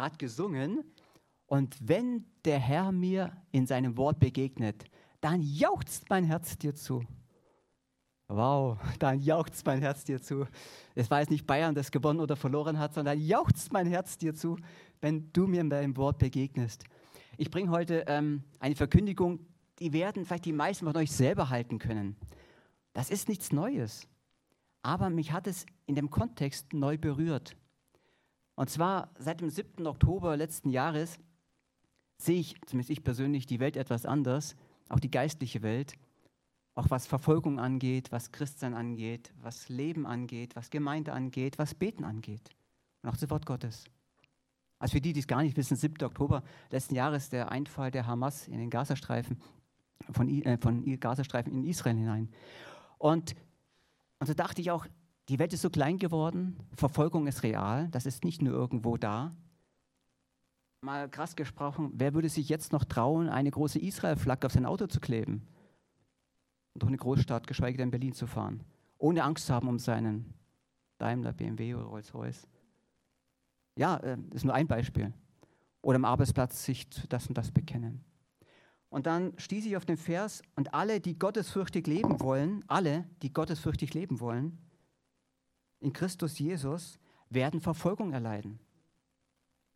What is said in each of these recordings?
gerade gesungen. Und wenn der Herr mir in seinem Wort begegnet, dann jauchzt mein Herz dir zu. Wow, dann jauchzt mein Herz dir zu. Es war jetzt nicht Bayern, das gewonnen oder verloren hat, sondern jauchzt mein Herz dir zu, wenn du mir in deinem Wort begegnest. Ich bringe heute ähm, eine Verkündigung, die werden vielleicht die meisten von euch selber halten können. Das ist nichts Neues. Aber mich hat es in dem Kontext neu berührt. Und zwar seit dem 7. Oktober letzten Jahres sehe ich, zumindest ich persönlich, die Welt etwas anders, auch die geistliche Welt, auch was Verfolgung angeht, was Christsein angeht, was Leben angeht, was Gemeinde angeht, was Beten angeht. Und auch das Wort Gottes. Also für die, die es gar nicht wissen, 7. Oktober letzten Jahres der Einfall der Hamas in den Gazastreifen, von, äh, von Gazastreifen in Israel hinein. Und und so dachte ich auch, die Welt ist so klein geworden, Verfolgung ist real, das ist nicht nur irgendwo da. Mal krass gesprochen, wer würde sich jetzt noch trauen, eine große Israel-Flagge auf sein Auto zu kleben? Und durch eine Großstadt, geschweige denn Berlin zu fahren, ohne Angst zu haben um seinen Daimler, BMW oder Rolls-Royce. Ja, das äh, ist nur ein Beispiel. Oder am Arbeitsplatz sich das und das bekennen. Und dann stieß ich auf den Vers, und alle, die gottesfürchtig leben wollen, alle, die gottesfürchtig leben wollen, in Christus Jesus, werden Verfolgung erleiden.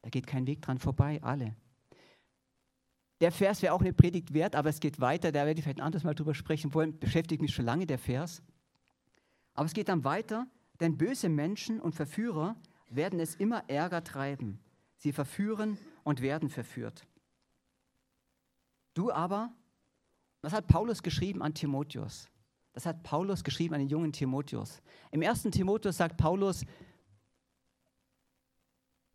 Da geht kein Weg dran vorbei, alle. Der Vers wäre auch eine Predigt wert, aber es geht weiter, da werde ich vielleicht ein anderes Mal drüber sprechen wollen, beschäftigt mich schon lange der Vers. Aber es geht dann weiter, denn böse Menschen und Verführer werden es immer ärger treiben. Sie verführen und werden verführt. Du aber, das hat Paulus geschrieben an Timotheus. Das hat Paulus geschrieben an den jungen Timotheus. Im ersten Timotheus sagt Paulus,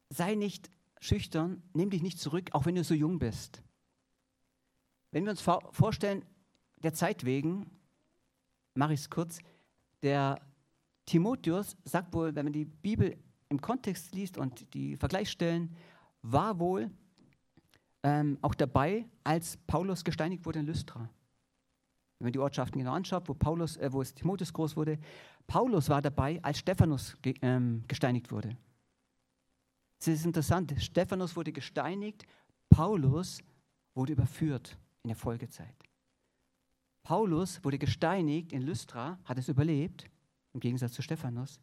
sei nicht schüchtern, nimm dich nicht zurück, auch wenn du so jung bist. Wenn wir uns vorstellen, der Zeit wegen, mache ich es kurz, der Timotheus sagt wohl, wenn man die Bibel im Kontext liest und die Vergleichsstellen, war wohl ähm, auch dabei, als Paulus gesteinigt wurde in Lystra. Wenn man die Ortschaften genau anschaut, wo, Paulus, äh, wo es Timotheus groß wurde, Paulus war dabei, als Stephanus ge ähm, gesteinigt wurde. Es ist interessant, Stephanus wurde gesteinigt, Paulus wurde überführt in der Folgezeit. Paulus wurde gesteinigt in Lystra, hat es überlebt, im Gegensatz zu Stephanus.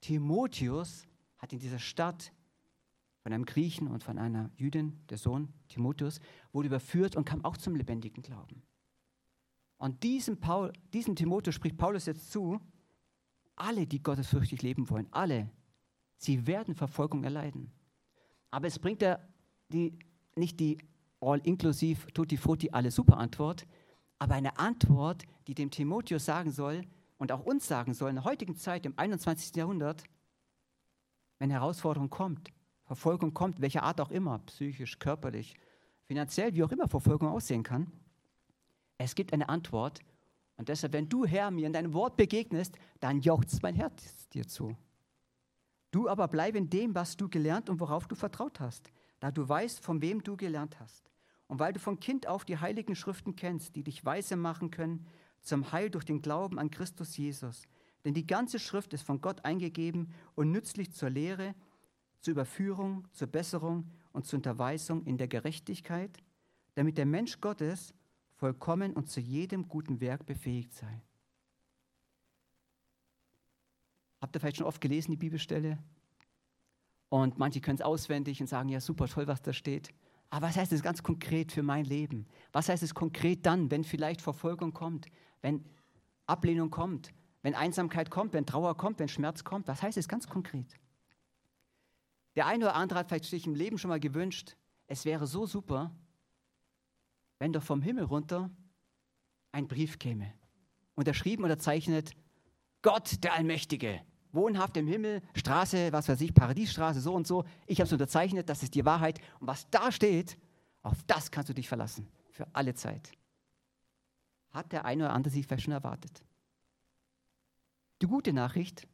Timotheus hat in dieser Stadt von einem Griechen und von einer Jüdin, der Sohn Timotheus, wurde überführt und kam auch zum lebendigen Glauben. Und diesem, Paul, diesem Timotheus spricht Paulus jetzt zu, alle, die gottesfürchtig leben wollen, alle, sie werden Verfolgung erleiden. Aber es bringt ja die, nicht die all-inklusiv, tutti frutti, alle super Antwort, aber eine Antwort, die dem Timotheus sagen soll und auch uns sagen soll, in der heutigen Zeit, im 21. Jahrhundert, wenn Herausforderung kommt, Verfolgung kommt, welcher Art auch immer, psychisch, körperlich, finanziell, wie auch immer Verfolgung aussehen kann, es gibt eine Antwort. Und deshalb, wenn du, Herr, mir in deinem Wort begegnest, dann jauchzt mein Herz dir zu. Du aber bleib in dem, was du gelernt und worauf du vertraut hast, da du weißt, von wem du gelernt hast. Und weil du von Kind auf die heiligen Schriften kennst, die dich weise machen können zum Heil durch den Glauben an Christus Jesus. Denn die ganze Schrift ist von Gott eingegeben und nützlich zur Lehre, zur Überführung, zur Besserung und zur Unterweisung in der Gerechtigkeit, damit der Mensch Gottes vollkommen und zu jedem guten Werk befähigt sei. Habt ihr vielleicht schon oft gelesen, die Bibelstelle? Und manche können es auswendig und sagen, ja, super toll, was da steht. Aber was heißt es ganz konkret für mein Leben? Was heißt es konkret dann, wenn vielleicht Verfolgung kommt, wenn Ablehnung kommt, wenn Einsamkeit kommt, wenn Trauer kommt, wenn Schmerz kommt? Was heißt es ganz konkret? Der eine oder andere hat vielleicht sich im Leben schon mal gewünscht, es wäre so super, wenn doch vom Himmel runter ein Brief käme. Unterschrieben, unterzeichnet, Gott der Allmächtige, wohnhaft im Himmel, Straße, was weiß ich, Paradiesstraße, so und so. Ich habe es unterzeichnet, das ist die Wahrheit. Und was da steht, auf das kannst du dich verlassen, für alle Zeit. Hat der eine oder andere sich vielleicht schon erwartet. Die gute Nachricht,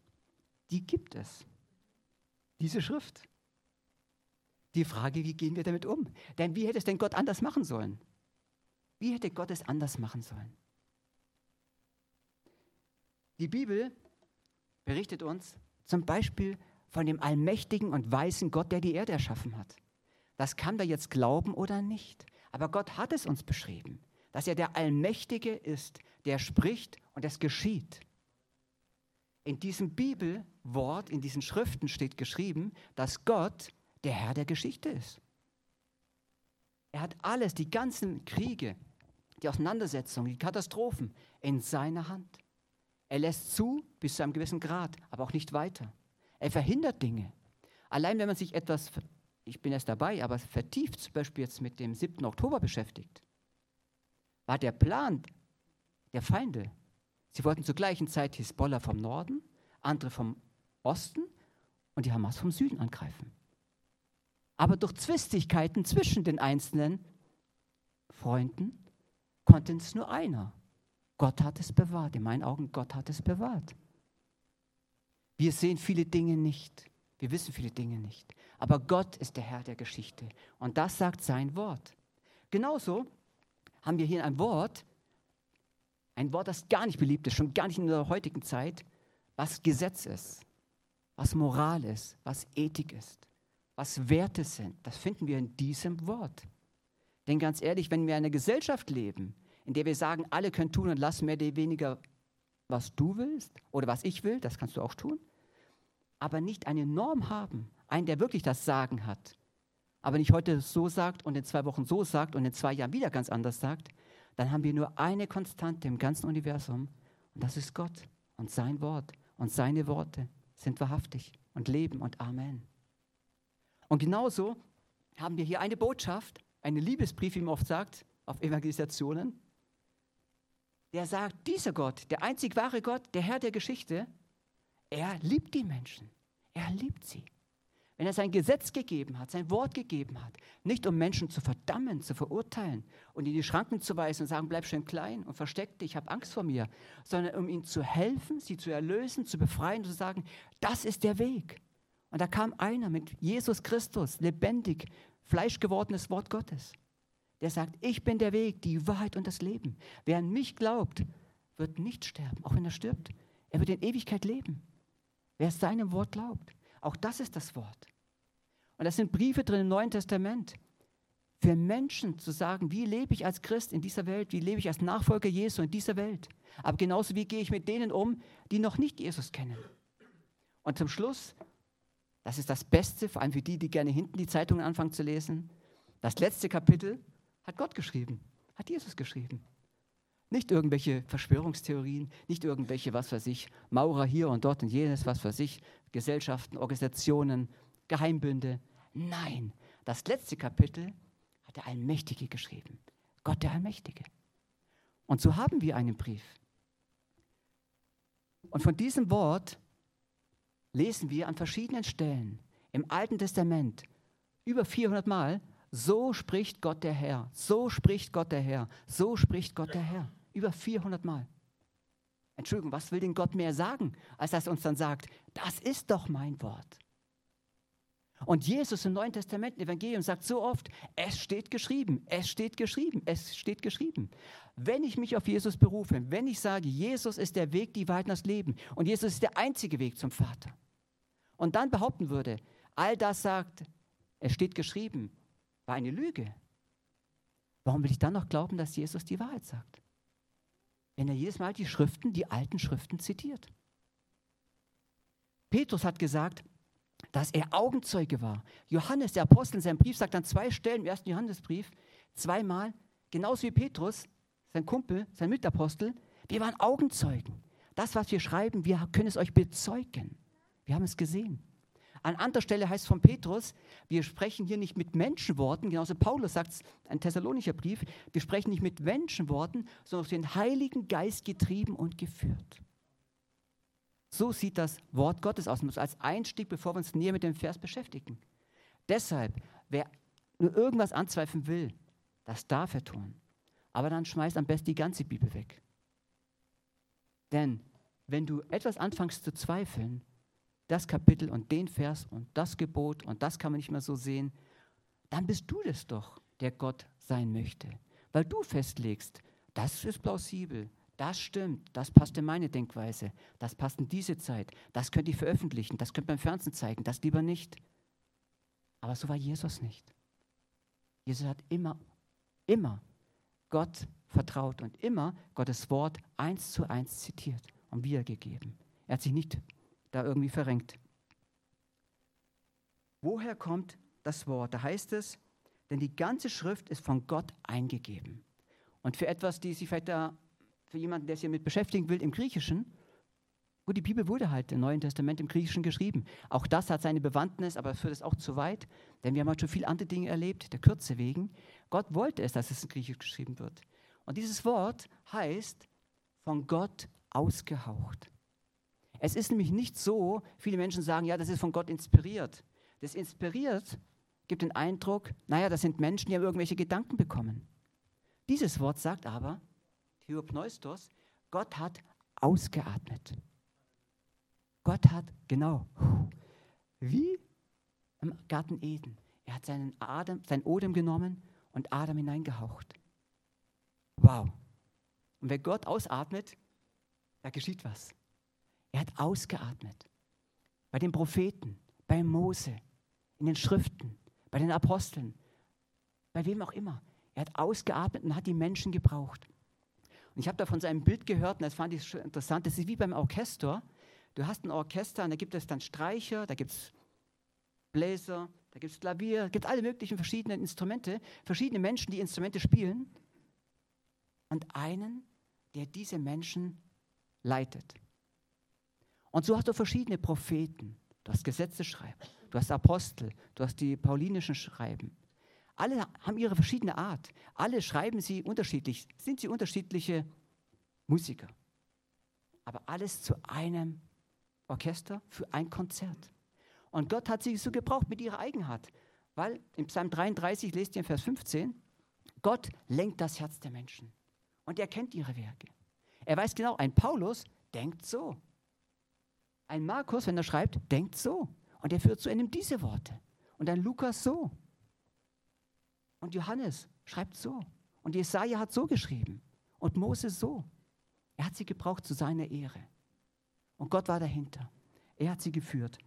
die gibt es diese Schrift. Die Frage, wie gehen wir damit um? Denn wie hätte es denn Gott anders machen sollen? Wie hätte Gott es anders machen sollen? Die Bibel berichtet uns zum Beispiel von dem allmächtigen und weisen Gott, der die Erde erschaffen hat. Das kann wir jetzt glauben oder nicht. Aber Gott hat es uns beschrieben, dass er der Allmächtige ist, der spricht und es geschieht. In diesem Bibelwort, in diesen Schriften steht geschrieben, dass Gott der Herr der Geschichte ist. Er hat alles, die ganzen Kriege, die Auseinandersetzungen, die Katastrophen in seiner Hand. Er lässt zu bis zu einem gewissen Grad, aber auch nicht weiter. Er verhindert Dinge. Allein wenn man sich etwas, ich bin erst dabei, aber vertieft zum Beispiel jetzt mit dem 7. Oktober beschäftigt, war der Plan der Feinde. Sie wollten zur gleichen Zeit Hisbollah vom Norden, andere vom Osten und die Hamas vom Süden angreifen. Aber durch Zwistigkeiten zwischen den einzelnen Freunden konnte es nur einer. Gott hat es bewahrt. In meinen Augen, Gott hat es bewahrt. Wir sehen viele Dinge nicht. Wir wissen viele Dinge nicht. Aber Gott ist der Herr der Geschichte. Und das sagt sein Wort. Genauso haben wir hier ein Wort, ein Wort, das gar nicht beliebt ist, schon gar nicht in der heutigen Zeit, was Gesetz ist, was Moral ist, was Ethik ist was Werte sind. Das finden wir in diesem Wort. Denn ganz ehrlich, wenn wir in einer Gesellschaft leben, in der wir sagen, alle können tun und lassen mehr oder weniger, was du willst oder was ich will, das kannst du auch tun, aber nicht eine Norm haben, einen, der wirklich das Sagen hat, aber nicht heute so sagt und in zwei Wochen so sagt und in zwei Jahren wieder ganz anders sagt, dann haben wir nur eine Konstante im ganzen Universum und das ist Gott und sein Wort und seine Worte sind wahrhaftig und leben und Amen. Und genauso haben wir hier eine Botschaft, einen Liebesbrief, wie man oft sagt, auf Evangelisationen. Der sagt, dieser Gott, der einzig wahre Gott, der Herr der Geschichte, er liebt die Menschen. Er liebt sie. Wenn er sein Gesetz gegeben hat, sein Wort gegeben hat, nicht um Menschen zu verdammen, zu verurteilen und in die Schranken zu weisen und sagen, bleib schön klein und versteck dich, ich habe Angst vor mir, sondern um ihnen zu helfen, sie zu erlösen, zu befreien und zu sagen, das ist der Weg. Und da kam einer mit Jesus Christus, lebendig, fleischgewordenes Wort Gottes. Der sagt, ich bin der Weg, die Wahrheit und das Leben. Wer an mich glaubt, wird nicht sterben, auch wenn er stirbt. Er wird in Ewigkeit leben. Wer seinem Wort glaubt. Auch das ist das Wort. Und das sind Briefe drin im Neuen Testament. Für Menschen zu sagen, wie lebe ich als Christ in dieser Welt, wie lebe ich als Nachfolger Jesu in dieser Welt. Aber genauso wie gehe ich mit denen um, die noch nicht Jesus kennen. Und zum Schluss das ist das Beste, vor allem für die, die gerne hinten die Zeitungen anfangen zu lesen. Das letzte Kapitel hat Gott geschrieben, hat Jesus geschrieben. Nicht irgendwelche Verschwörungstheorien, nicht irgendwelche, was weiß ich, Maurer hier und dort und jenes, was weiß ich, Gesellschaften, Organisationen, Geheimbünde. Nein, das letzte Kapitel hat der Allmächtige geschrieben. Gott der Allmächtige. Und so haben wir einen Brief. Und von diesem Wort lesen wir an verschiedenen Stellen im Alten Testament über 400 Mal, so spricht Gott der Herr, so spricht Gott der Herr, so spricht Gott der Herr. Über 400 Mal. Entschuldigung, was will denn Gott mehr sagen, als dass er uns dann sagt, das ist doch mein Wort. Und Jesus im Neuen Testament, im Evangelium, sagt so oft, es steht geschrieben, es steht geschrieben, es steht geschrieben. Wenn ich mich auf Jesus berufe, wenn ich sage, Jesus ist der Weg, die Wahrheit das Leben und Jesus ist der einzige Weg zum Vater, und dann behaupten würde, all das sagt, es steht geschrieben, war eine Lüge. Warum will ich dann noch glauben, dass Jesus die Wahrheit sagt? Wenn er jedes Mal die Schriften, die alten Schriften zitiert. Petrus hat gesagt, dass er Augenzeuge war. Johannes, der Apostel, in seinem Brief sagt an zwei Stellen im ersten Johannesbrief, zweimal, genauso wie Petrus, sein Kumpel, sein Mitapostel, wir waren Augenzeugen. Das, was wir schreiben, wir können es euch bezeugen. Wir haben es gesehen. An anderer Stelle heißt es von Petrus, wir sprechen hier nicht mit Menschenworten, genauso Paulus sagt es, ein Thessalonischer Brief, wir sprechen nicht mit Menschenworten, sondern durch den Heiligen Geist getrieben und geführt. So sieht das Wort Gottes aus, als Einstieg, bevor wir uns näher mit dem Vers beschäftigen. Deshalb, wer nur irgendwas anzweifeln will, das darf er tun. Aber dann schmeißt am besten die ganze Bibel weg. Denn wenn du etwas anfängst zu zweifeln, das Kapitel und den Vers und das Gebot und das kann man nicht mehr so sehen, dann bist du das doch, der Gott sein möchte. Weil du festlegst, das ist plausibel, das stimmt, das passt in meine Denkweise, das passt in diese Zeit, das könnte ich veröffentlichen, das könnte beim Fernsehen zeigen, das lieber nicht. Aber so war Jesus nicht. Jesus hat immer, immer Gott vertraut und immer Gottes Wort eins zu eins zitiert und wiedergegeben. Er hat sich nicht da irgendwie verrenkt. Woher kommt das Wort? Da heißt es, denn die ganze Schrift ist von Gott eingegeben. Und für etwas, die sich vielleicht da, für jemanden, der sich damit beschäftigen will, im Griechischen, gut, die Bibel wurde halt im Neuen Testament im Griechischen geschrieben. Auch das hat seine Bewandtnis, aber führt es auch zu weit, denn wir haben halt schon viele andere Dinge erlebt, der Kürze wegen. Gott wollte es, dass es in Griechisch geschrieben wird. Und dieses Wort heißt von Gott ausgehaucht. Es ist nämlich nicht so, viele Menschen sagen, ja, das ist von Gott inspiriert. Das inspiriert gibt den Eindruck, naja, das sind Menschen, die haben irgendwelche Gedanken bekommen. Dieses Wort sagt aber, Theopneustos, Gott hat ausgeatmet. Gott hat, genau, wie im Garten Eden. Er hat seinen Adem, sein Odem genommen und Adam hineingehaucht. Wow. Und wenn Gott ausatmet, da geschieht was. Er hat ausgeatmet. Bei den Propheten, bei Mose, in den Schriften, bei den Aposteln, bei wem auch immer. Er hat ausgeatmet und hat die Menschen gebraucht. Und ich habe da von seinem Bild gehört und das fand ich interessant. Das ist wie beim Orchester. Du hast ein Orchester und da gibt es dann Streicher, da gibt es Bläser, da gibt es Klavier, da gibt es alle möglichen verschiedenen Instrumente, verschiedene Menschen, die Instrumente spielen und einen, der diese Menschen leitet. Und so hast du verschiedene Propheten. Du hast Gesetzeschreiber, du hast Apostel, du hast die paulinischen Schreiben. Alle haben ihre verschiedene Art. Alle schreiben sie unterschiedlich, sind sie unterschiedliche Musiker. Aber alles zu einem Orchester für ein Konzert. Und Gott hat sie so gebraucht mit ihrer Eigenheit. Weil im Psalm 33 lest ihr in Vers 15, Gott lenkt das Herz der Menschen. Und er kennt ihre Werke. Er weiß genau, ein Paulus denkt so. Ein Markus, wenn er schreibt, denkt so. Und er führt zu einem diese Worte. Und ein Lukas so. Und Johannes schreibt so. Und Jesaja hat so geschrieben. Und Moses so. Er hat sie gebraucht zu seiner Ehre. Und Gott war dahinter. Er hat sie geführt.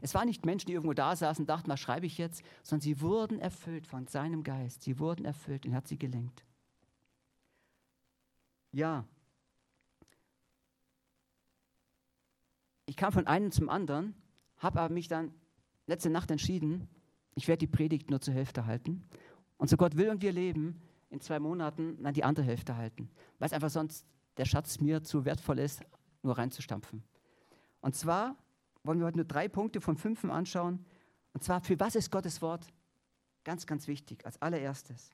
Es waren nicht Menschen, die irgendwo da saßen und dachten, was schreibe ich jetzt, sondern sie wurden erfüllt von seinem Geist. Sie wurden erfüllt und er hat sie gelenkt. Ja, ich kam von einem zum anderen, habe aber mich dann letzte Nacht entschieden, ich werde die Predigt nur zur Hälfte halten. Und so Gott will und wir leben, in zwei Monaten dann die andere Hälfte halten, weil es einfach sonst der Schatz mir zu wertvoll ist, nur reinzustampfen. Und zwar wollen wir heute nur drei Punkte von fünf anschauen. Und zwar, für was ist Gottes Wort? Ganz, ganz wichtig, als allererstes.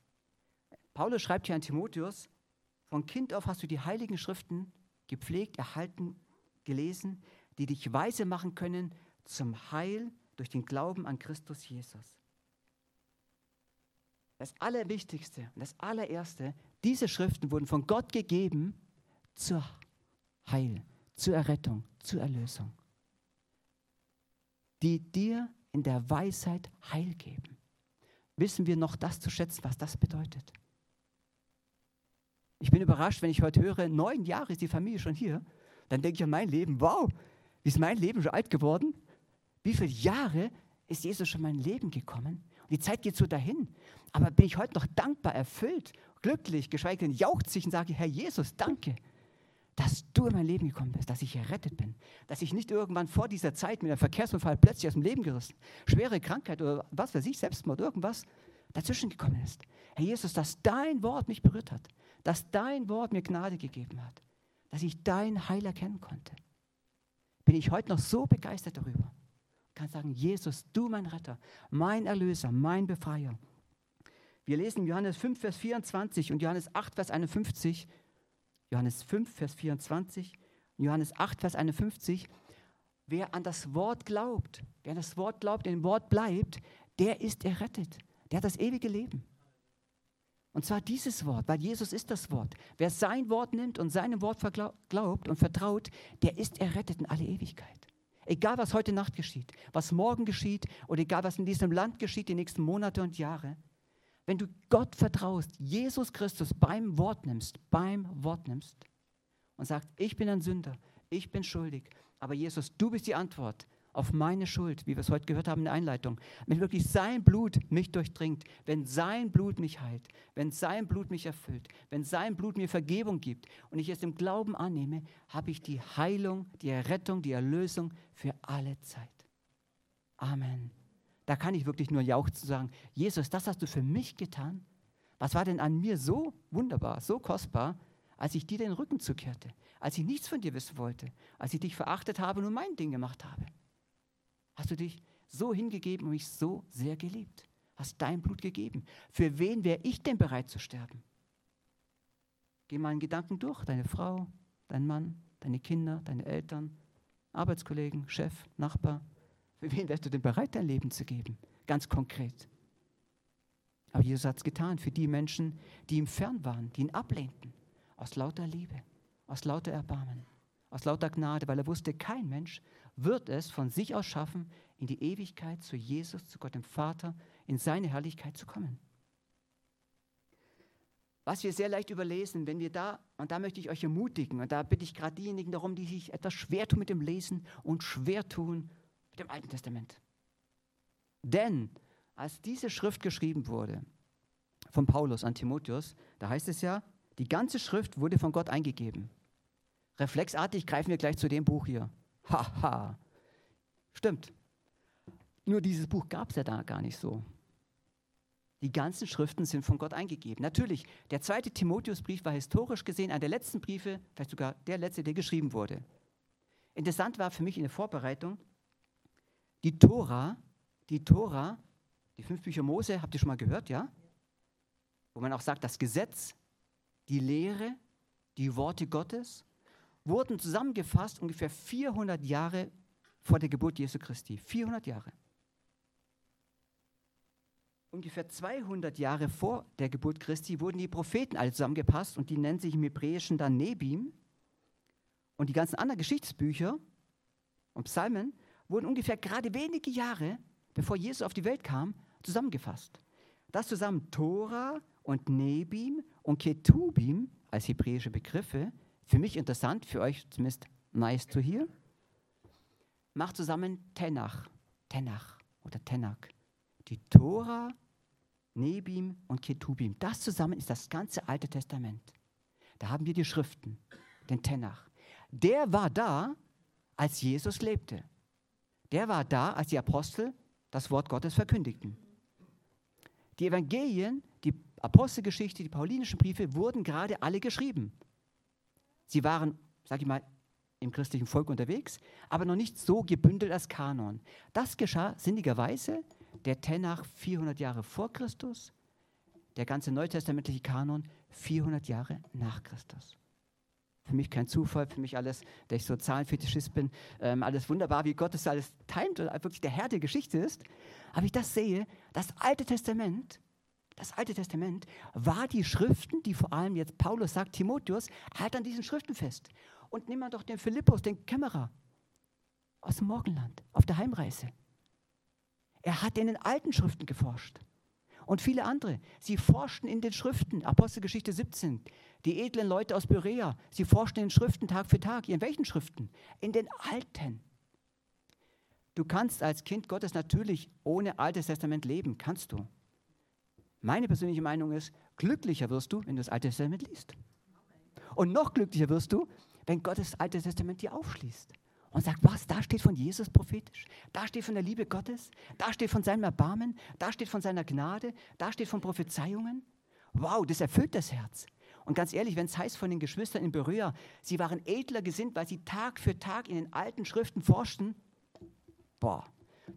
Paulus schreibt hier an Timotheus, von Kind auf hast du die heiligen Schriften gepflegt, erhalten, gelesen, die dich weise machen können zum Heil durch den Glauben an Christus Jesus. Das Allerwichtigste und das Allererste, diese Schriften wurden von Gott gegeben zur Heil, zur Errettung, zur Erlösung, die dir in der Weisheit Heil geben. Wissen wir noch das zu schätzen, was das bedeutet? Ich bin überrascht, wenn ich heute höre, neun Jahre ist die Familie schon hier. Dann denke ich an mein Leben, wow, wie ist mein Leben schon alt geworden? Wie viele Jahre ist Jesus schon in mein Leben gekommen? Und die Zeit geht so dahin. Aber bin ich heute noch dankbar, erfüllt, glücklich, geschweige denn jauchzig und sage, Herr Jesus, danke, dass du in mein Leben gekommen bist, dass ich errettet bin, dass ich nicht irgendwann vor dieser Zeit mit einem Verkehrsunfall plötzlich aus dem Leben gerissen, schwere Krankheit oder was weiß ich, Selbstmord, irgendwas dazwischen gekommen ist. Herr Jesus, dass dein Wort mich berührt hat, dass dein Wort mir Gnade gegeben hat, dass ich dein Heil erkennen konnte bin ich heute noch so begeistert darüber. Ich kann sagen, Jesus, du mein Retter, mein Erlöser, mein Befreier. Wir lesen Johannes 5, Vers 24 und Johannes 8, Vers 51. Johannes 5, Vers 24 und Johannes 8, Vers 51. Wer an das Wort glaubt, wer an das Wort glaubt, in dem Wort bleibt, der ist errettet. Der hat das ewige Leben. Und zwar dieses Wort, weil Jesus ist das Wort. Wer sein Wort nimmt und seinem Wort glaubt und vertraut, der ist errettet in alle Ewigkeit. Egal, was heute Nacht geschieht, was morgen geschieht oder egal, was in diesem Land geschieht, die nächsten Monate und Jahre. Wenn du Gott vertraust, Jesus Christus beim Wort nimmst, beim Wort nimmst und sagst, ich bin ein Sünder, ich bin schuldig, aber Jesus, du bist die Antwort auf meine Schuld, wie wir es heute gehört haben in der Einleitung, wenn wirklich sein Blut mich durchdringt, wenn sein Blut mich heilt, wenn sein Blut mich erfüllt, wenn sein Blut mir Vergebung gibt und ich es im Glauben annehme, habe ich die Heilung, die Errettung, die Erlösung für alle Zeit. Amen. Da kann ich wirklich nur jauchzen und sagen, Jesus, das hast du für mich getan. Was war denn an mir so wunderbar, so kostbar, als ich dir den Rücken zukehrte, als ich nichts von dir wissen wollte, als ich dich verachtet habe und nur mein Ding gemacht habe? Hast du dich so hingegeben und mich so sehr geliebt? Hast dein Blut gegeben? Für wen wäre ich denn bereit zu sterben? Geh mal in Gedanken durch, deine Frau, dein Mann, deine Kinder, deine Eltern, Arbeitskollegen, Chef, Nachbar. Wen wärst du denn bereit, dein Leben zu geben? Ganz konkret. Aber Jesus hat es getan für die Menschen, die ihm fern waren, die ihn ablehnten. Aus lauter Liebe, aus lauter Erbarmen, aus lauter Gnade, weil er wusste, kein Mensch wird es von sich aus schaffen, in die Ewigkeit zu Jesus, zu Gott dem Vater, in seine Herrlichkeit zu kommen. Was wir sehr leicht überlesen, wenn wir da, und da möchte ich euch ermutigen, und da bitte ich gerade diejenigen darum, die sich etwas schwer tun mit dem Lesen und schwer tun mit dem Alten Testament. Denn als diese Schrift geschrieben wurde von Paulus an Timotheus, da heißt es ja, die ganze Schrift wurde von Gott eingegeben. Reflexartig greifen wir gleich zu dem Buch hier. Haha. Stimmt. Nur dieses Buch gab es ja da gar nicht so. Die ganzen Schriften sind von Gott eingegeben. Natürlich, der zweite Timotheusbrief war historisch gesehen einer der letzten Briefe, vielleicht sogar der letzte, der geschrieben wurde. Interessant war für mich in der Vorbereitung, die Tora, die Tora, die fünf Bücher Mose, habt ihr schon mal gehört, ja? Wo man auch sagt, das Gesetz, die Lehre, die Worte Gottes wurden zusammengefasst ungefähr 400 Jahre vor der Geburt Jesu Christi. 400 Jahre. Ungefähr 200 Jahre vor der Geburt Christi wurden die Propheten alle zusammengepasst und die nennen sich im Hebräischen dann Nebim. Und die ganzen anderen Geschichtsbücher und Psalmen wurden ungefähr gerade wenige Jahre, bevor Jesus auf die Welt kam, zusammengefasst. Das zusammen Tora und Nebim und Ketubim als hebräische Begriffe für mich interessant, für euch zumindest nice to hear. Macht zusammen Tenach, Tenach oder Tenach. Die Tora, Nebim und Ketubim. Das zusammen ist das ganze Alte Testament. Da haben wir die Schriften, den Tenach. Der war da, als Jesus lebte. Der war da, als die Apostel das Wort Gottes verkündigten. Die Evangelien, die Apostelgeschichte, die paulinischen Briefe wurden gerade alle geschrieben. Sie waren, sage ich mal, im christlichen Volk unterwegs, aber noch nicht so gebündelt als Kanon. Das geschah sinnigerweise der Tenach 400 Jahre vor Christus, der ganze neutestamentliche Kanon 400 Jahre nach Christus. Für mich kein Zufall, für mich alles, der ich so Zahlenfetischist bin, ähm, alles wunderbar, wie Gott das alles teilt und wirklich der Herr der Geschichte ist. Aber ich das sehe, das Alte Testament das Alte Testament war die Schriften, die vor allem jetzt Paulus sagt, Timotheus, halt an diesen Schriften fest. Und nimm mal doch den Philippus, den Kämmerer aus dem Morgenland, auf der Heimreise. Er hat in den alten Schriften geforscht. Und viele andere. Sie forschten in den Schriften, Apostelgeschichte 17. Die edlen Leute aus Berea, sie forschten in den Schriften Tag für Tag. In welchen Schriften? In den alten. Du kannst als Kind Gottes natürlich ohne Altes Testament leben, kannst du. Meine persönliche Meinung ist, glücklicher wirst du, wenn du das Alte Testament liest. Und noch glücklicher wirst du, wenn Gott das Alte Testament dir aufschließt und sagt, was, da steht von Jesus prophetisch, da steht von der Liebe Gottes, da steht von seinem Erbarmen, da steht von seiner Gnade, da steht von Prophezeiungen. Wow, das erfüllt das Herz. Und ganz ehrlich, wenn es heißt von den Geschwistern in Berührer, sie waren edler gesinnt, weil sie Tag für Tag in den alten Schriften forschten, boah,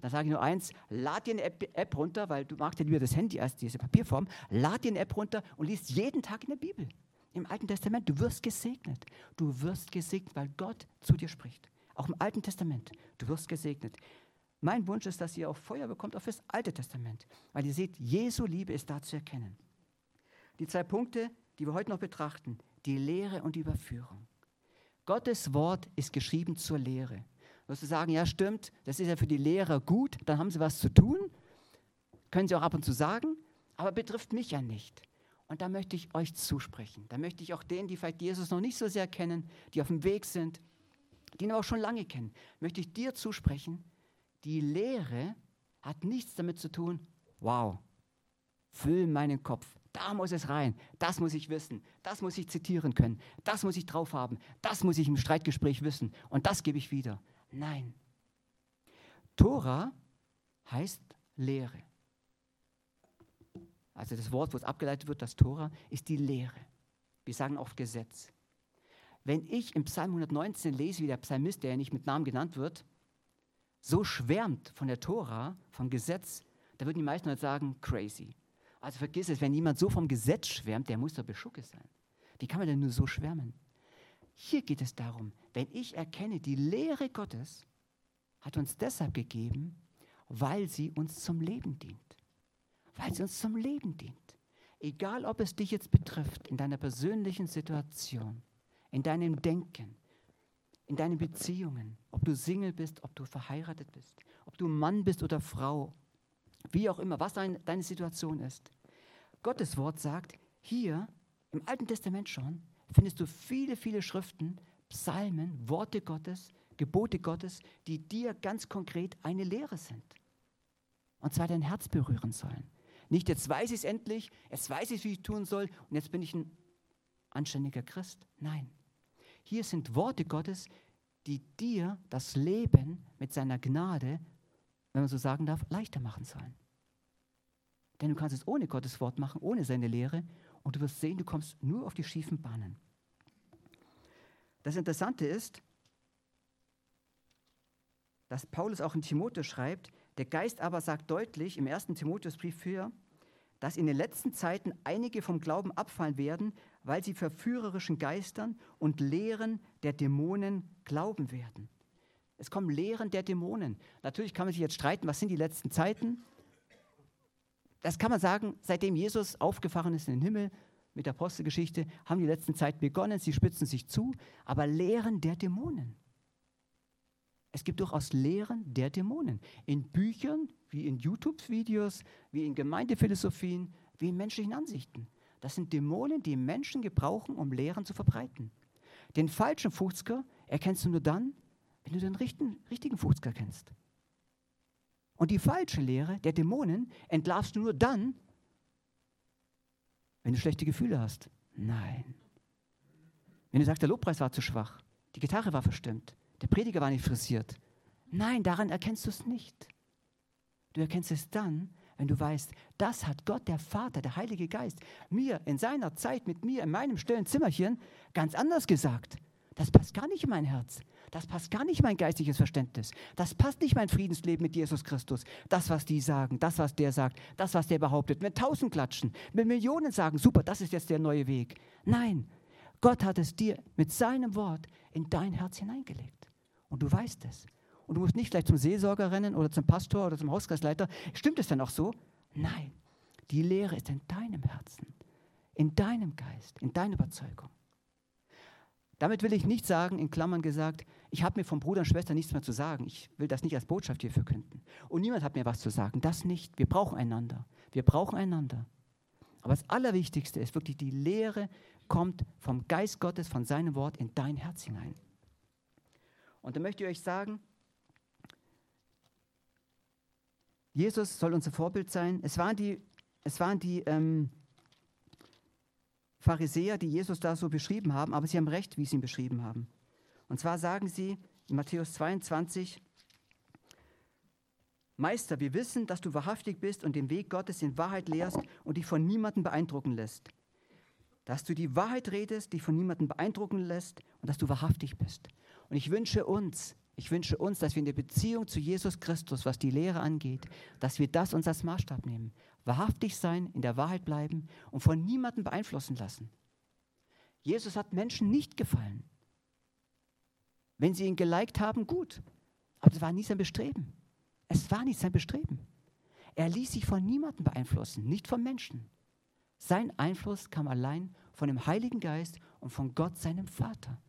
dann sage ich nur eins, lad dir eine App, App, runter, weil du magst ja lieber das Handy als diese Papierform. Lad dir eine App runter und liest jeden Tag in der Bibel. Im Alten Testament. Du wirst gesegnet. Du wirst gesegnet, weil Gott zu dir spricht. Auch im Alten Testament. Du wirst gesegnet. Mein Wunsch ist, dass ihr auch Feuer bekommt auf das Alte Testament, weil ihr seht, Jesu Liebe ist da zu erkennen. Die zwei Punkte, die wir heute noch betrachten, die Lehre und die Überführung. Gottes Wort ist geschrieben zur Lehre wirst du sagen, ja stimmt, das ist ja für die Lehrer gut, dann haben sie was zu tun, können sie auch ab und zu sagen, aber betrifft mich ja nicht. Und da möchte ich euch zusprechen. Da möchte ich auch denen, die vielleicht Jesus noch nicht so sehr kennen, die auf dem Weg sind, die ihn auch schon lange kennen, möchte ich dir zusprechen, Die Lehre hat nichts damit zu tun, wow, füll meinen Kopf, da muss es rein, das muss ich wissen, das muss ich zitieren können, das muss ich drauf haben, das muss ich im Streitgespräch wissen und das gebe ich wieder. Nein. Tora heißt Lehre. Also das Wort, wo es abgeleitet wird, das Tora, ist die Lehre. Wir sagen oft Gesetz. Wenn ich im Psalm 119 lese, wie der Psalmist, der ja nicht mit Namen genannt wird, so schwärmt von der Tora, vom Gesetz, da würden die meisten Leute sagen, crazy. Also vergiss es, wenn jemand so vom Gesetz schwärmt, der muss doch beschucke sein. Wie kann man denn nur so schwärmen? Hier geht es darum, wenn ich erkenne, die Lehre Gottes hat uns deshalb gegeben, weil sie uns zum Leben dient. Weil sie uns zum Leben dient. Egal, ob es dich jetzt betrifft, in deiner persönlichen Situation, in deinem Denken, in deinen Beziehungen, ob du Single bist, ob du verheiratet bist, ob du Mann bist oder Frau, wie auch immer, was dein, deine Situation ist. Gottes Wort sagt, hier im Alten Testament schon, findest du viele, viele Schriften, Psalmen, Worte Gottes, Gebote Gottes, die dir ganz konkret eine Lehre sind. Und zwar dein Herz berühren sollen. Nicht, jetzt weiß ich es endlich, jetzt weiß ich, wie ich tun soll und jetzt bin ich ein anständiger Christ. Nein. Hier sind Worte Gottes, die dir das Leben mit seiner Gnade, wenn man so sagen darf, leichter machen sollen. Denn du kannst es ohne Gottes Wort machen, ohne seine Lehre und du wirst sehen, du kommst nur auf die schiefen Bahnen. Das Interessante ist, dass Paulus auch in Timotheus schreibt, der Geist aber sagt deutlich im ersten Timotheusbrief für, dass in den letzten Zeiten einige vom Glauben abfallen werden, weil sie verführerischen Geistern und Lehren der Dämonen glauben werden. Es kommen Lehren der Dämonen. Natürlich kann man sich jetzt streiten, was sind die letzten Zeiten? Das kann man sagen, seitdem Jesus aufgefahren ist in den Himmel mit der Apostelgeschichte, haben die letzten Zeiten begonnen, sie spitzen sich zu, aber Lehren der Dämonen. Es gibt durchaus Lehren der Dämonen. In Büchern, wie in YouTube-Videos, wie in Gemeindephilosophien, wie in menschlichen Ansichten. Das sind Dämonen, die Menschen gebrauchen, um Lehren zu verbreiten. Den falschen Fußker erkennst du nur dann, wenn du den richtigen, richtigen Fußker kennst. Und die falsche Lehre der Dämonen entlarvst du nur dann, wenn du schlechte Gefühle hast. Nein. Wenn du sagst, der Lobpreis war zu schwach, die Gitarre war verstimmt, der Prediger war nicht frisiert. Nein, daran erkennst du es nicht. Du erkennst es dann, wenn du weißt, das hat Gott, der Vater, der Heilige Geist, mir in seiner Zeit mit mir in meinem stillen Zimmerchen ganz anders gesagt. Das passt gar nicht in mein Herz. Das passt gar nicht in mein geistiges Verständnis. Das passt nicht in mein Friedensleben mit Jesus Christus. Das, was die sagen, das, was der sagt, das, was der behauptet, mit tausend klatschen, mit Millionen sagen, super, das ist jetzt der neue Weg. Nein, Gott hat es dir mit seinem Wort in dein Herz hineingelegt. Und du weißt es. Und du musst nicht gleich zum Seelsorger rennen oder zum Pastor oder zum Hauskreisleiter. Stimmt es dann auch so? Nein. Die Lehre ist in deinem Herzen, in deinem Geist, in deiner Überzeugung. Damit will ich nicht sagen, in Klammern gesagt, ich habe mir vom Bruder und Schwester nichts mehr zu sagen. Ich will das nicht als Botschaft hier verkünden. Und niemand hat mir was zu sagen. Das nicht. Wir brauchen einander. Wir brauchen einander. Aber das Allerwichtigste ist wirklich, die Lehre kommt vom Geist Gottes, von seinem Wort in dein Herz hinein. Und da möchte ich euch sagen, Jesus soll unser Vorbild sein. Es waren die, es waren die ähm, Pharisäer, die Jesus da so beschrieben haben, aber sie haben recht, wie sie ihn beschrieben haben. Und zwar sagen sie in Matthäus 22, Meister, wir wissen, dass du wahrhaftig bist und den Weg Gottes in Wahrheit lehrst und dich von niemandem beeindrucken lässt. Dass du die Wahrheit redest, dich von niemandem beeindrucken lässt und dass du wahrhaftig bist. Und ich wünsche uns, ich wünsche uns, dass wir in der Beziehung zu Jesus Christus, was die Lehre angeht, dass wir das uns als Maßstab nehmen. Wahrhaftig sein, in der Wahrheit bleiben und von niemandem beeinflussen lassen. Jesus hat Menschen nicht gefallen. Wenn sie ihn geliked haben, gut. Aber das war nie sein Bestreben. Es war nicht sein Bestreben. Er ließ sich von niemandem beeinflussen, nicht von Menschen. Sein Einfluss kam allein von dem Heiligen Geist und von Gott, seinem Vater.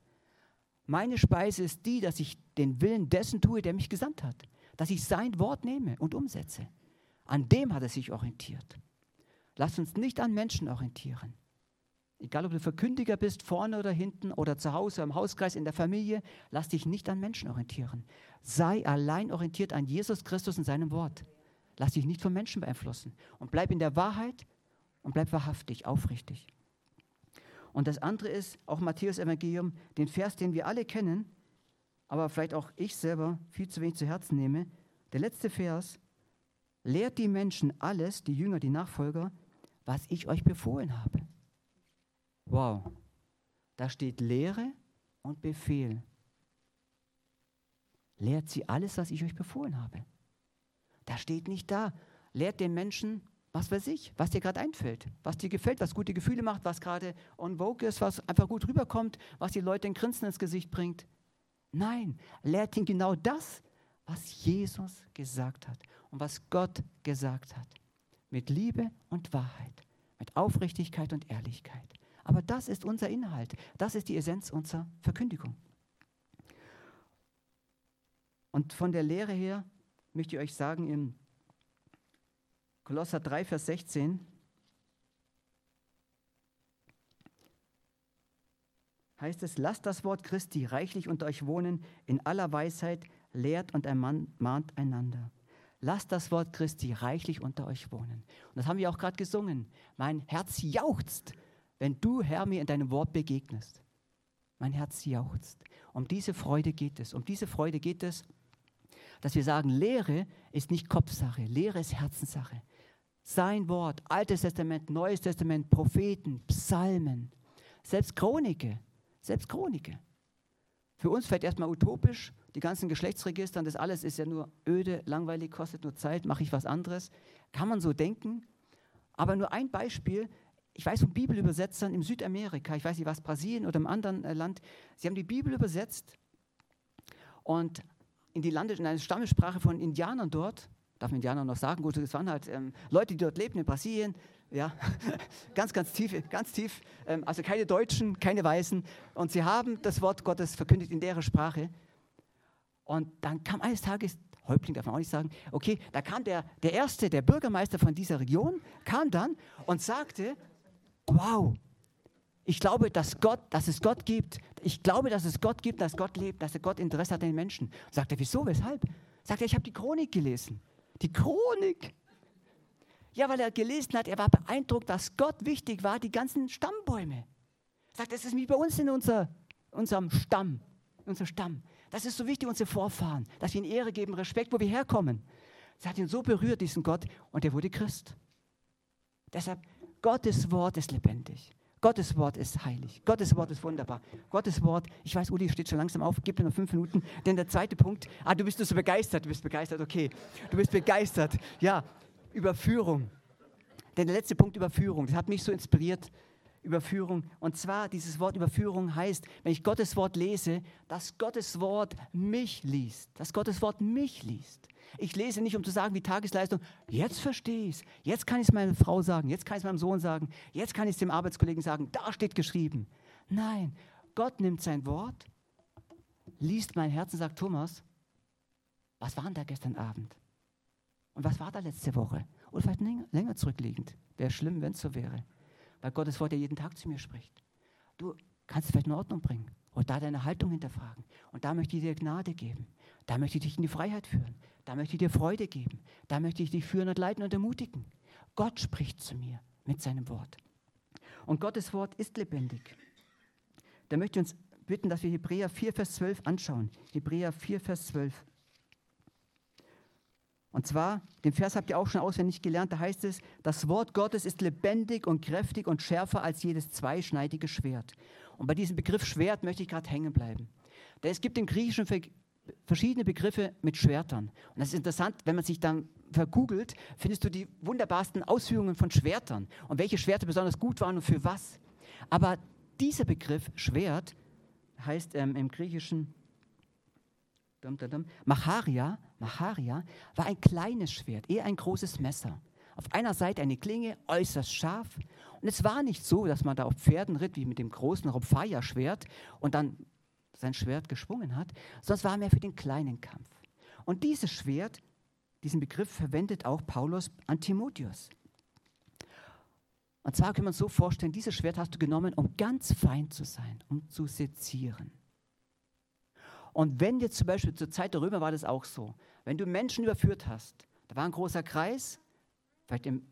Meine Speise ist die, dass ich den Willen dessen tue, der mich gesandt hat. Dass ich sein Wort nehme und umsetze. An dem hat er sich orientiert. Lasst uns nicht an Menschen orientieren. Egal, ob du Verkündiger bist, vorne oder hinten oder zu Hause, im Hauskreis, in der Familie, lass dich nicht an Menschen orientieren. Sei allein orientiert an Jesus Christus und seinem Wort. Lass dich nicht von Menschen beeinflussen. Und bleib in der Wahrheit und bleib wahrhaftig, aufrichtig. Und das andere ist auch Matthäus Evangelium, den Vers, den wir alle kennen, aber vielleicht auch ich selber viel zu wenig zu Herzen nehme. Der letzte Vers, lehrt die Menschen alles, die Jünger, die Nachfolger, was ich euch befohlen habe. Wow, da steht Lehre und Befehl. Lehrt sie alles, was ich euch befohlen habe. Da steht nicht da, lehrt den Menschen, was weiß ich, was dir gerade einfällt, was dir gefällt, was gute Gefühle macht, was gerade on vogue ist, was einfach gut rüberkommt, was die Leute ein Grinsen ins Gesicht bringt. Nein, lehrt ihn genau das, was Jesus gesagt hat und was Gott gesagt hat. Mit Liebe und Wahrheit, mit Aufrichtigkeit und Ehrlichkeit. Aber das ist unser Inhalt. Das ist die Essenz unserer Verkündigung. Und von der Lehre her möchte ich euch sagen, in Kolosser 3, Vers 16, heißt es, lasst das Wort Christi reichlich unter euch wohnen, in aller Weisheit lehrt und ermahnt einander. Lasst das Wort Christi reichlich unter euch wohnen. Und das haben wir auch gerade gesungen. Mein Herz jauchzt wenn du, Herr, mir in deinem Wort begegnest. Mein Herz jauchzt. Um diese Freude geht es. Um diese Freude geht es, dass wir sagen, Lehre ist nicht Kopfsache, Lehre ist Herzenssache. Sein Wort, Altes Testament, Neues Testament, Propheten, Psalmen, selbst Chronike, selbst Chronike. Für uns vielleicht erstmal utopisch, die ganzen Geschlechtsregister, das alles ist ja nur öde, langweilig, kostet nur Zeit, mache ich was anderes. Kann man so denken. Aber nur ein Beispiel, ich weiß von Bibelübersetzern in Südamerika, ich weiß nicht was, Brasilien oder im anderen äh, Land, sie haben die Bibel übersetzt und in die Lande, in eine Stammessprache von Indianern dort, darf man Indianer noch sagen, gut, das waren halt ähm, Leute, die dort lebten in Brasilien, ja, ganz, ganz tief, ganz tief, ähm, also keine Deutschen, keine Weißen und sie haben das Wort Gottes verkündigt in deren Sprache und dann kam eines Tages Häuptling darf man auch nicht sagen. Okay, da kam der, der erste, der Bürgermeister von dieser Region, kam dann und sagte, wow, ich glaube, dass, Gott, dass es Gott gibt. Ich glaube, dass es Gott gibt, dass Gott lebt, dass Gott Interesse hat an den Menschen. Sagt er, wieso, weshalb? Sagt er, ich habe die Chronik gelesen. Die Chronik. Ja, weil er gelesen hat, er war beeindruckt, dass Gott wichtig war, die ganzen Stammbäume. Sagt, das ist wie bei uns in unser, unserem Stamm, unser Stamm. Das ist so wichtig, unsere Vorfahren, dass wir ihnen Ehre geben, Respekt, wo wir herkommen. Das hat ihn so berührt, diesen Gott, und er wurde Christ. Deshalb Gottes Wort ist lebendig. Gottes Wort ist heilig. Gottes Wort ist wunderbar. Gottes Wort, ich weiß, Uli steht schon langsam auf, gib mir noch fünf Minuten. Denn der zweite Punkt, ah, du bist so begeistert, du bist begeistert, okay. Du bist begeistert. Ja, Überführung. Denn der letzte Punkt, Überführung, das hat mich so inspiriert. Überführung. Und zwar, dieses Wort Überführung heißt, wenn ich Gottes Wort lese, dass Gottes Wort mich liest. Dass Gottes Wort mich liest. Ich lese nicht, um zu sagen, wie Tagesleistung, jetzt verstehe ich es, jetzt kann ich es meiner Frau sagen, jetzt kann ich es meinem Sohn sagen, jetzt kann ich es dem Arbeitskollegen sagen, da steht geschrieben. Nein, Gott nimmt sein Wort, liest mein Herz und sagt, Thomas, was war denn da gestern Abend? Und was war da letzte Woche? Oder vielleicht länger, zurückliegend. Wäre schlimm, wenn es so wäre. Weil Gottes Wort ja jeden Tag zu mir spricht. Du kannst es vielleicht in Ordnung bringen und da deine Haltung hinterfragen. Und da möchte ich dir Gnade geben. Da möchte ich dich in die Freiheit führen. Da möchte ich dir Freude geben. Da möchte ich dich führen und leiten und ermutigen. Gott spricht zu mir mit seinem Wort. Und Gottes Wort ist lebendig. Da möchte ich uns bitten, dass wir Hebräer 4, Vers 12 anschauen. Hebräer 4, Vers 12. Und zwar, den Vers habt ihr auch schon auswendig gelernt, da heißt es, das Wort Gottes ist lebendig und kräftig und schärfer als jedes zweischneidige Schwert. Und bei diesem Begriff Schwert möchte ich gerade hängen bleiben. Denn es gibt im Griechischen verschiedene Begriffe mit Schwertern. Und das ist interessant, wenn man sich dann vergoogelt, findest du die wunderbarsten Ausführungen von Schwertern und welche Schwerter besonders gut waren und für was. Aber dieser Begriff Schwert heißt ähm, im Griechischen dum, dum, dum, Macharia, Macharia war ein kleines Schwert, eher ein großes Messer. Auf einer Seite eine Klinge, äußerst scharf. Und es war nicht so, dass man da auf Pferden ritt, wie mit dem großen Ropfaia-Schwert und dann sein Schwert geschwungen hat, sondern es war mehr für den kleinen Kampf. Und dieses Schwert, diesen Begriff verwendet auch Paulus an Timotheus. Und zwar kann man so vorstellen, dieses Schwert hast du genommen, um ganz fein zu sein, um zu sezieren. Und wenn jetzt zum Beispiel zur Zeit der Römer war das auch so, wenn du Menschen überführt hast, da war ein großer Kreis, vielleicht im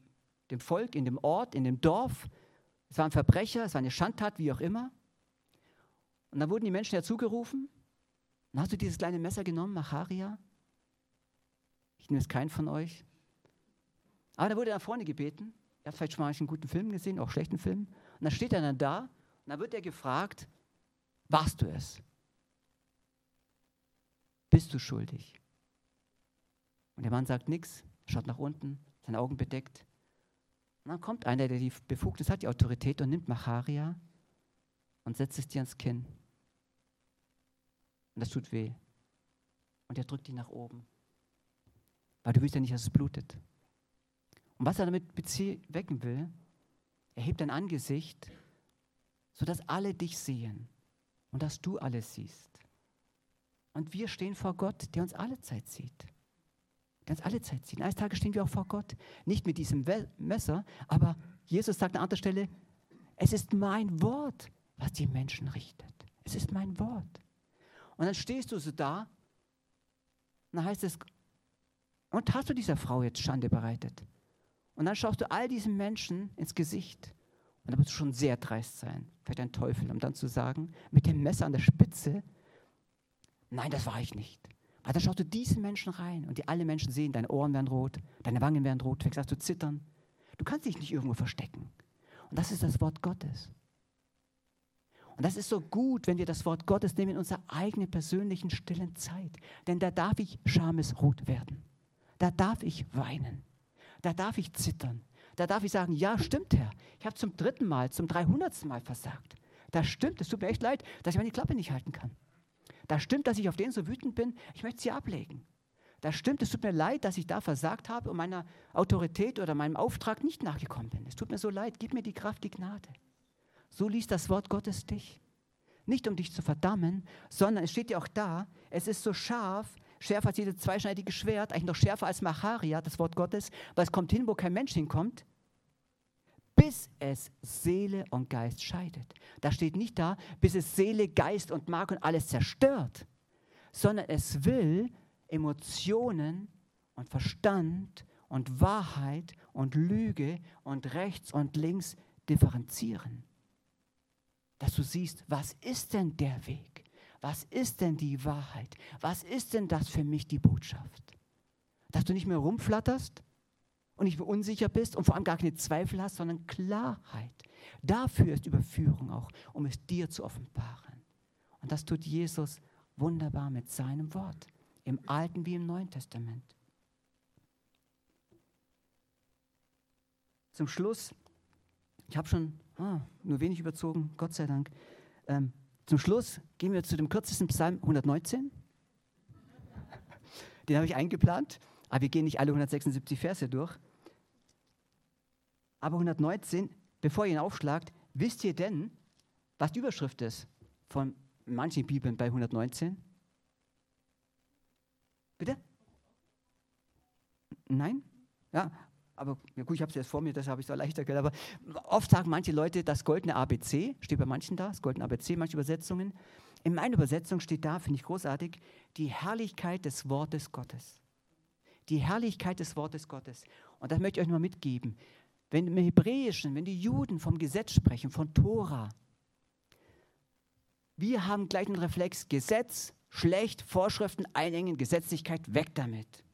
dem Volk, in dem Ort, in dem Dorf, es war ein Verbrecher, es war eine Schandtat, wie auch immer. Und dann wurden die Menschen dazugerufen. Dann hast du dieses kleine Messer genommen, Macharia. Ich nehme es keinen von euch. Aber da wurde er nach vorne gebeten. Ihr habt vielleicht schon mal einen guten Film gesehen, auch schlechten Film. Und dann steht er dann da und dann wird er gefragt, warst du es? Bist du schuldig? Und der Mann sagt nichts, schaut nach unten, seine Augen bedeckt. Und dann kommt einer, der die Befugnis hat, die Autorität, und nimmt Macharia und setzt es dir ans Kinn. Und das tut weh. Und er drückt dich nach oben. Weil du willst ja nicht, dass es blutet. Und was er damit wecken will, er hebt dein Angesicht, sodass alle dich sehen und dass du alles siehst. Und wir stehen vor Gott, der uns alle Zeit sieht ganz alle Zeit ziehen. Eines Tages stehen wir auch vor Gott. Nicht mit diesem Messer, aber Jesus sagt an anderer Stelle, es ist mein Wort, was die Menschen richtet. Es ist mein Wort. Und dann stehst du so da, und dann heißt es, und hast du dieser Frau jetzt Schande bereitet? Und dann schaust du all diesen Menschen ins Gesicht. Und da musst du schon sehr dreist sein, vielleicht ein Teufel, um dann zu sagen, mit dem Messer an der Spitze, nein, das war ich nicht. Aber dann schaust du diesen Menschen rein und die alle Menschen sehen, deine Ohren werden rot, deine Wangen werden rot, fängst an zu zittern. Du kannst dich nicht irgendwo verstecken. Und das ist das Wort Gottes. Und das ist so gut, wenn wir das Wort Gottes nehmen in unserer eigenen persönlichen stillen Zeit. Denn da darf ich schamesrot werden. Da darf ich weinen. Da darf ich zittern. Da darf ich sagen, ja, stimmt, Herr. Ich habe zum dritten Mal, zum dreihundertsten Mal versagt. Das stimmt. Es tut mir echt leid, dass ich meine Klappe nicht halten kann. Da stimmt, dass ich auf den so wütend bin, ich möchte sie ablegen. Da stimmt, es tut mir leid, dass ich da versagt habe und meiner Autorität oder meinem Auftrag nicht nachgekommen bin. Es tut mir so leid, gib mir die Kraft, die Gnade. So liest das Wort Gottes dich. Nicht um dich zu verdammen, sondern es steht ja auch da, es ist so scharf, schärfer als jedes zweischneidige Schwert, eigentlich noch schärfer als Macharia, das Wort Gottes, weil es kommt hin, wo kein Mensch hinkommt bis es Seele und Geist scheidet. Da steht nicht da, bis es Seele, Geist und Mark und alles zerstört, sondern es will Emotionen und Verstand und Wahrheit und Lüge und rechts und links differenzieren. Dass du siehst, was ist denn der Weg? Was ist denn die Wahrheit? Was ist denn das für mich die Botschaft? Dass du nicht mehr rumflatterst, und nicht mehr unsicher bist und vor allem gar keine Zweifel hast, sondern Klarheit. Dafür ist Überführung auch, um es dir zu offenbaren. Und das tut Jesus wunderbar mit seinem Wort, im Alten wie im Neuen Testament. Zum Schluss, ich habe schon ah, nur wenig überzogen, Gott sei Dank. Ähm, zum Schluss gehen wir zu dem kürzesten Psalm 119. Den habe ich eingeplant, aber wir gehen nicht alle 176 Verse durch. Aber 119, bevor ihr ihn aufschlagt, wisst ihr denn, was die Überschrift ist von manchen Bibeln bei 119? Bitte? Nein? Ja, aber ja gut, ich habe es jetzt vor mir, das habe ich so leichter gehört. Aber oft sagen manche Leute, das goldene ABC, steht bei manchen da, das goldene ABC, manche Übersetzungen. In meiner Übersetzung steht da, finde ich großartig, die Herrlichkeit des Wortes Gottes. Die Herrlichkeit des Wortes Gottes. Und das möchte ich euch nur mitgeben. Wenn im Hebräischen, wenn die Juden vom Gesetz sprechen, von Tora, wir haben gleich einen Reflex, Gesetz, schlecht, Vorschriften einengen, Gesetzlichkeit, weg damit.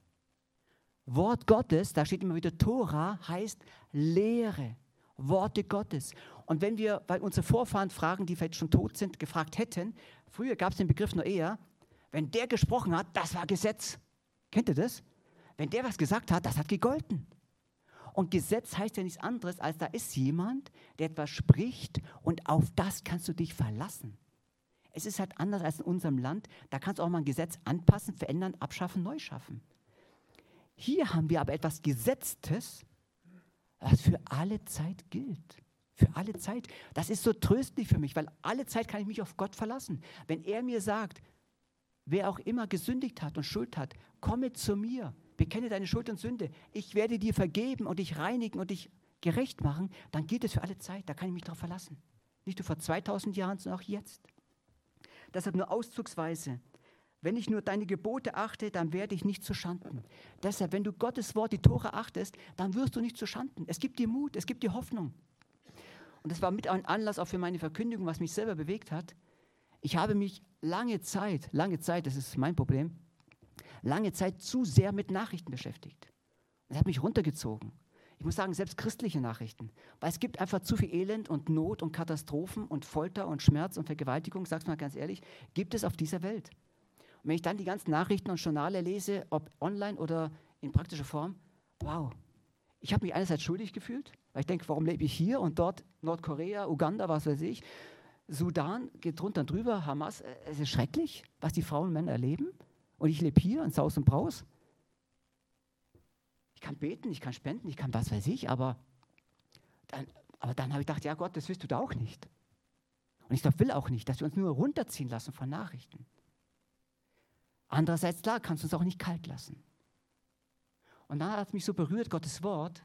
Wort Gottes, da steht immer wieder Tora, heißt Lehre, Worte Gottes. Und wenn wir, weil unsere Vorfahren fragen, die vielleicht schon tot sind, gefragt hätten, früher gab es den Begriff nur eher, wenn der gesprochen hat, das war Gesetz. Kennt ihr das? Wenn der was gesagt hat, das hat gegolten. Und Gesetz heißt ja nichts anderes, als da ist jemand, der etwas spricht und auf das kannst du dich verlassen. Es ist halt anders als in unserem Land. Da kannst du auch mal ein Gesetz anpassen, verändern, abschaffen, neu schaffen. Hier haben wir aber etwas Gesetztes, was für alle Zeit gilt. Für alle Zeit. Das ist so tröstlich für mich, weil alle Zeit kann ich mich auf Gott verlassen. Wenn er mir sagt, wer auch immer gesündigt hat und Schuld hat, komme zu mir bekenne deine Schuld und Sünde. Ich werde dir vergeben und dich reinigen und dich gerecht machen, dann gilt es für alle Zeit. Da kann ich mich darauf verlassen. Nicht nur vor 2000 Jahren, sondern auch jetzt. Deshalb nur auszugsweise. Wenn ich nur deine Gebote achte, dann werde ich nicht zu Schanden. Deshalb, wenn du Gottes Wort, die Tore achtest, dann wirst du nicht zu Schanden. Es gibt dir Mut, es gibt dir Hoffnung. Und das war mit ein Anlass auch für meine Verkündigung, was mich selber bewegt hat. Ich habe mich lange Zeit, lange Zeit, das ist mein Problem, lange Zeit zu sehr mit Nachrichten beschäftigt. Das hat mich runtergezogen. Ich muss sagen, selbst christliche Nachrichten. Weil es gibt einfach zu viel Elend und Not und Katastrophen und Folter und Schmerz und Vergewaltigung, sag's mal ganz ehrlich, gibt es auf dieser Welt. Und wenn ich dann die ganzen Nachrichten und Journale lese, ob online oder in praktischer Form, wow. Ich habe mich einerseits schuldig gefühlt, weil ich denke, warum lebe ich hier und dort Nordkorea, Uganda, was weiß ich. Sudan geht drunter und drüber, Hamas, äh, es ist schrecklich, was die Frauen und Männer erleben. Und ich lebe hier in Saus und Braus kann beten, ich kann spenden, ich kann was weiß ich, aber dann, aber dann habe ich gedacht, ja Gott, das willst du da auch nicht. Und ich will auch nicht, dass wir uns nur runterziehen lassen von Nachrichten. Andererseits, klar, kannst du uns auch nicht kalt lassen. Und dann hat es mich so berührt, Gottes Wort,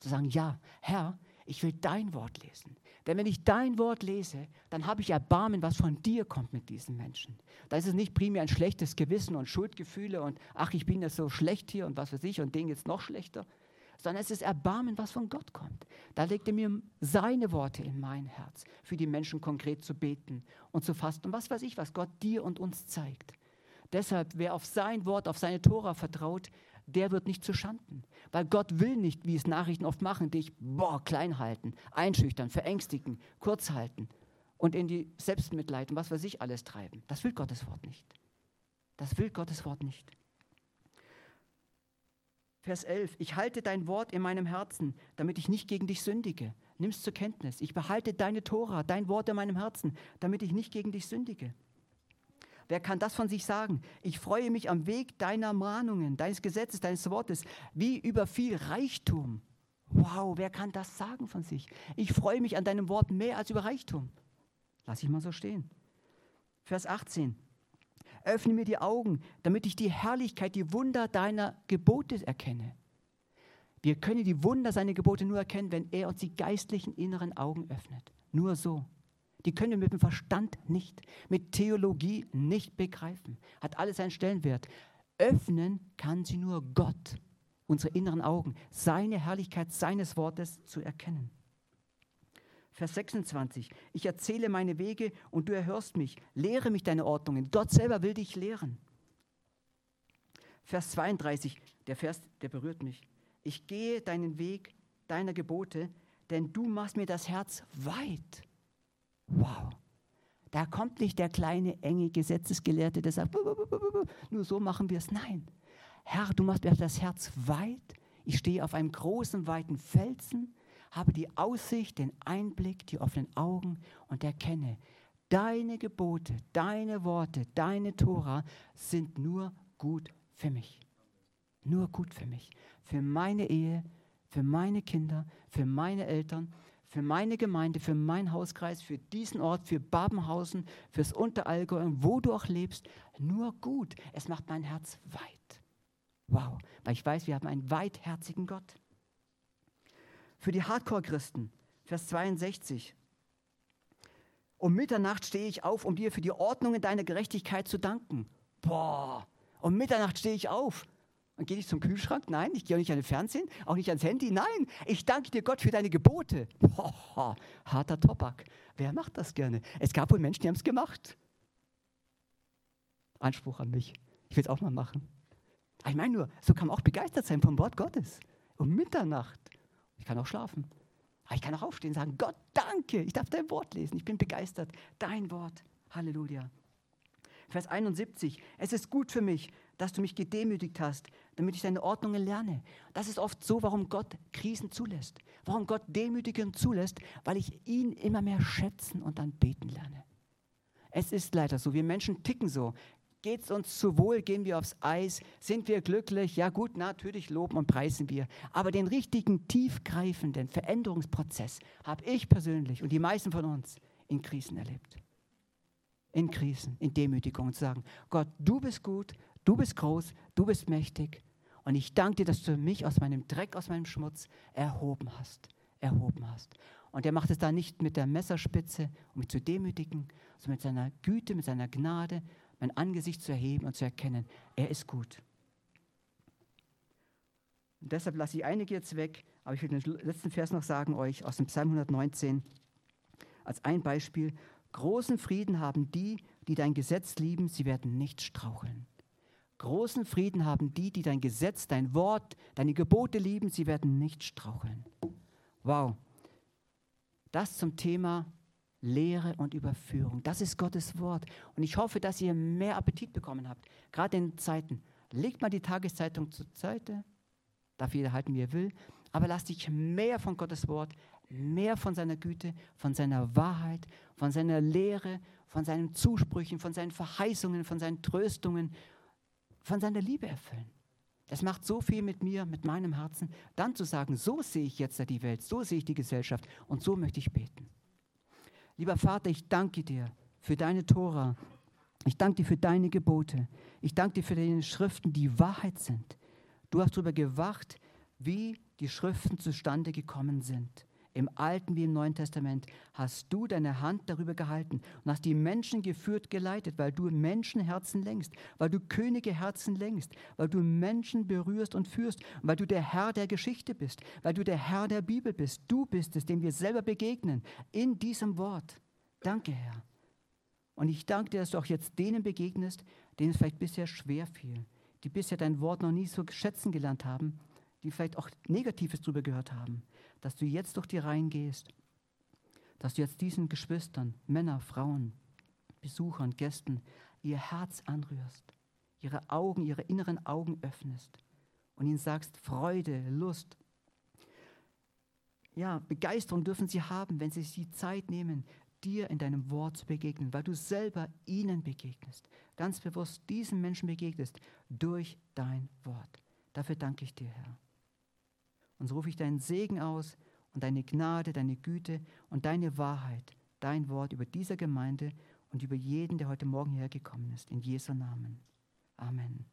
zu sagen, ja, Herr, ich will dein Wort lesen. Denn wenn ich dein Wort lese, dann habe ich Erbarmen, was von dir kommt mit diesen Menschen. Da ist es nicht primär ein schlechtes Gewissen und Schuldgefühle und ach, ich bin ja so schlecht hier und was weiß ich und denen jetzt noch schlechter, sondern es ist Erbarmen, was von Gott kommt. Da legt er mir seine Worte in mein Herz, für die Menschen konkret zu beten und zu fasten und was weiß ich, was Gott dir und uns zeigt. Deshalb, wer auf sein Wort, auf seine Tora vertraut, der wird nicht zu Schanden. Weil Gott will nicht, wie es Nachrichten oft machen, dich boah, klein halten, einschüchtern, verängstigen, kurz halten und in die Selbstmitleid und was weiß ich alles treiben. Das will Gottes Wort nicht. Das will Gottes Wort nicht. Vers 11. Ich halte dein Wort in meinem Herzen, damit ich nicht gegen dich sündige. Nimm's zur Kenntnis. Ich behalte deine Tora, dein Wort in meinem Herzen, damit ich nicht gegen dich sündige. Wer kann das von sich sagen? Ich freue mich am Weg deiner Mahnungen, deines Gesetzes, deines Wortes, wie über viel Reichtum. Wow, wer kann das sagen von sich? Ich freue mich an deinem Wort mehr als über Reichtum. Lass ich mal so stehen. Vers 18. Öffne mir die Augen, damit ich die Herrlichkeit, die Wunder deiner Gebote erkenne. Wir können die Wunder seiner Gebote nur erkennen, wenn er uns die geistlichen inneren Augen öffnet. Nur so. Die können wir mit dem Verstand nicht, mit Theologie nicht begreifen. Hat alles einen Stellenwert. Öffnen kann sie nur Gott, unsere inneren Augen, seine Herrlichkeit seines Wortes zu erkennen. Vers 26. Ich erzähle meine Wege und du erhörst mich. Lehre mich deine Ordnungen. Gott selber will dich lehren. Vers 32. Der Vers, der berührt mich. Ich gehe deinen Weg deiner Gebote, denn du machst mir das Herz weit. Wow. Da kommt nicht der kleine, enge Gesetzesgelehrte, der sagt, nur so machen wir es. Nein. Herr, du machst mir das Herz weit. Ich stehe auf einem großen, weiten Felsen, habe die Aussicht, den Einblick, die offenen Augen und erkenne, deine Gebote, deine Worte, deine Tora sind nur gut für mich. Nur gut für mich. Für meine Ehe, für meine Kinder, für meine Eltern, für meine Gemeinde, für meinen Hauskreis, für diesen Ort, für Babenhausen, fürs Unterallgäu, wo du auch lebst, nur gut. Es macht mein Herz weit. Wow, weil ich weiß, wir haben einen weitherzigen Gott. Für die Hardcore-Christen, Vers 62. Um Mitternacht stehe ich auf, um dir für die Ordnung deiner Gerechtigkeit zu danken. Boah, um Mitternacht stehe ich auf. Und gehe ich zum Kühlschrank? Nein, ich gehe auch nicht an den Fernsehen, auch nicht ans Handy. Nein, ich danke dir Gott für deine Gebote. Boah, harter Tobak. Wer macht das gerne? Es gab wohl Menschen, die haben es gemacht. Anspruch an mich. Ich will es auch mal machen. Ich meine nur, so kann man auch begeistert sein vom Wort Gottes. Um Mitternacht. Ich kann auch schlafen. Aber ich kann auch aufstehen und sagen, Gott, danke, ich darf dein Wort lesen. Ich bin begeistert. Dein Wort. Halleluja. Vers 71. Es ist gut für mich, dass du mich gedemütigt hast, damit ich deine Ordnungen lerne. Das ist oft so, warum Gott Krisen zulässt. Warum Gott Demütigung zulässt, weil ich ihn immer mehr schätzen und dann beten lerne. Es ist leider so, wir Menschen ticken so. Geht es uns zu wohl, gehen wir aufs Eis, sind wir glücklich? Ja gut, natürlich loben und preisen wir. Aber den richtigen, tiefgreifenden Veränderungsprozess habe ich persönlich und die meisten von uns in Krisen erlebt. In Krisen, in Demütigung und zu sagen, Gott, du bist gut, du bist groß, du bist mächtig Und ich danke dir, dass du mich aus meinem Dreck, aus meinem Schmutz erhoben hast. Erhoben hast. Und er macht es da nicht mit der Messerspitze, um mich zu demütigen, sondern mit seiner Güte, mit seiner Gnade, mein Angesicht zu erheben und zu erkennen, er ist gut. Und deshalb lasse ich einige jetzt weg, aber ich will den letzten Vers noch sagen euch aus dem Psalm 119 als ein Beispiel. Großen Frieden haben die, die dein Gesetz lieben, sie werden nicht straucheln. Großen Frieden haben die, die dein Gesetz, dein Wort, deine Gebote lieben, sie werden nicht straucheln. Wow. Das zum Thema Lehre und Überführung. Das ist Gottes Wort. Und ich hoffe, dass ihr mehr Appetit bekommen habt. Gerade in Zeiten. Legt mal die Tageszeitung zur Seite. Darf jeder halten, wie er will. Aber lasst dich mehr von Gottes Wort, mehr von seiner Güte, von seiner Wahrheit, von seiner Lehre, von seinen Zusprüchen, von seinen Verheißungen, von seinen Tröstungen, von seiner Liebe erfüllen. Das macht so viel mit mir, mit meinem Herzen, dann zu sagen, so sehe ich jetzt die Welt, so sehe ich die Gesellschaft und so möchte ich beten. Lieber Vater, ich danke dir für deine Tora. Ich danke dir für deine Gebote. Ich danke dir für deine Schriften, die Wahrheit sind. Du hast darüber gewacht, wie die Schriften zustande gekommen sind. Im Alten wie im Neuen Testament hast du deine Hand darüber gehalten und hast die Menschen geführt, geleitet, weil du Menschenherzen lenkst, weil du Könige Herzen lenkst, weil du Menschen berührst und führst, weil du der Herr der Geschichte bist, weil du der Herr der Bibel bist. Du bist es, dem wir selber begegnen in diesem Wort. Danke, Herr. Und ich danke dir, dass du auch jetzt denen begegnest, denen es vielleicht bisher schwer fiel, die bisher dein Wort noch nie so schätzen gelernt haben, die vielleicht auch Negatives darüber gehört haben dass du jetzt durch die Reihen gehst, dass du jetzt diesen Geschwistern, Männer, Frauen, Besuchern, Gästen ihr Herz anrührst, ihre Augen, ihre inneren Augen öffnest und ihnen sagst, Freude, Lust, ja, Begeisterung dürfen sie haben, wenn sie sich die Zeit nehmen, dir in deinem Wort zu begegnen, weil du selber ihnen begegnest, ganz bewusst diesen Menschen begegnest durch dein Wort. Dafür danke ich dir, Herr. Und so rufe ich deinen Segen aus und deine Gnade, deine Güte und deine Wahrheit, dein Wort über dieser Gemeinde und über jeden, der heute Morgen hergekommen ist. In Jesu Namen. Amen.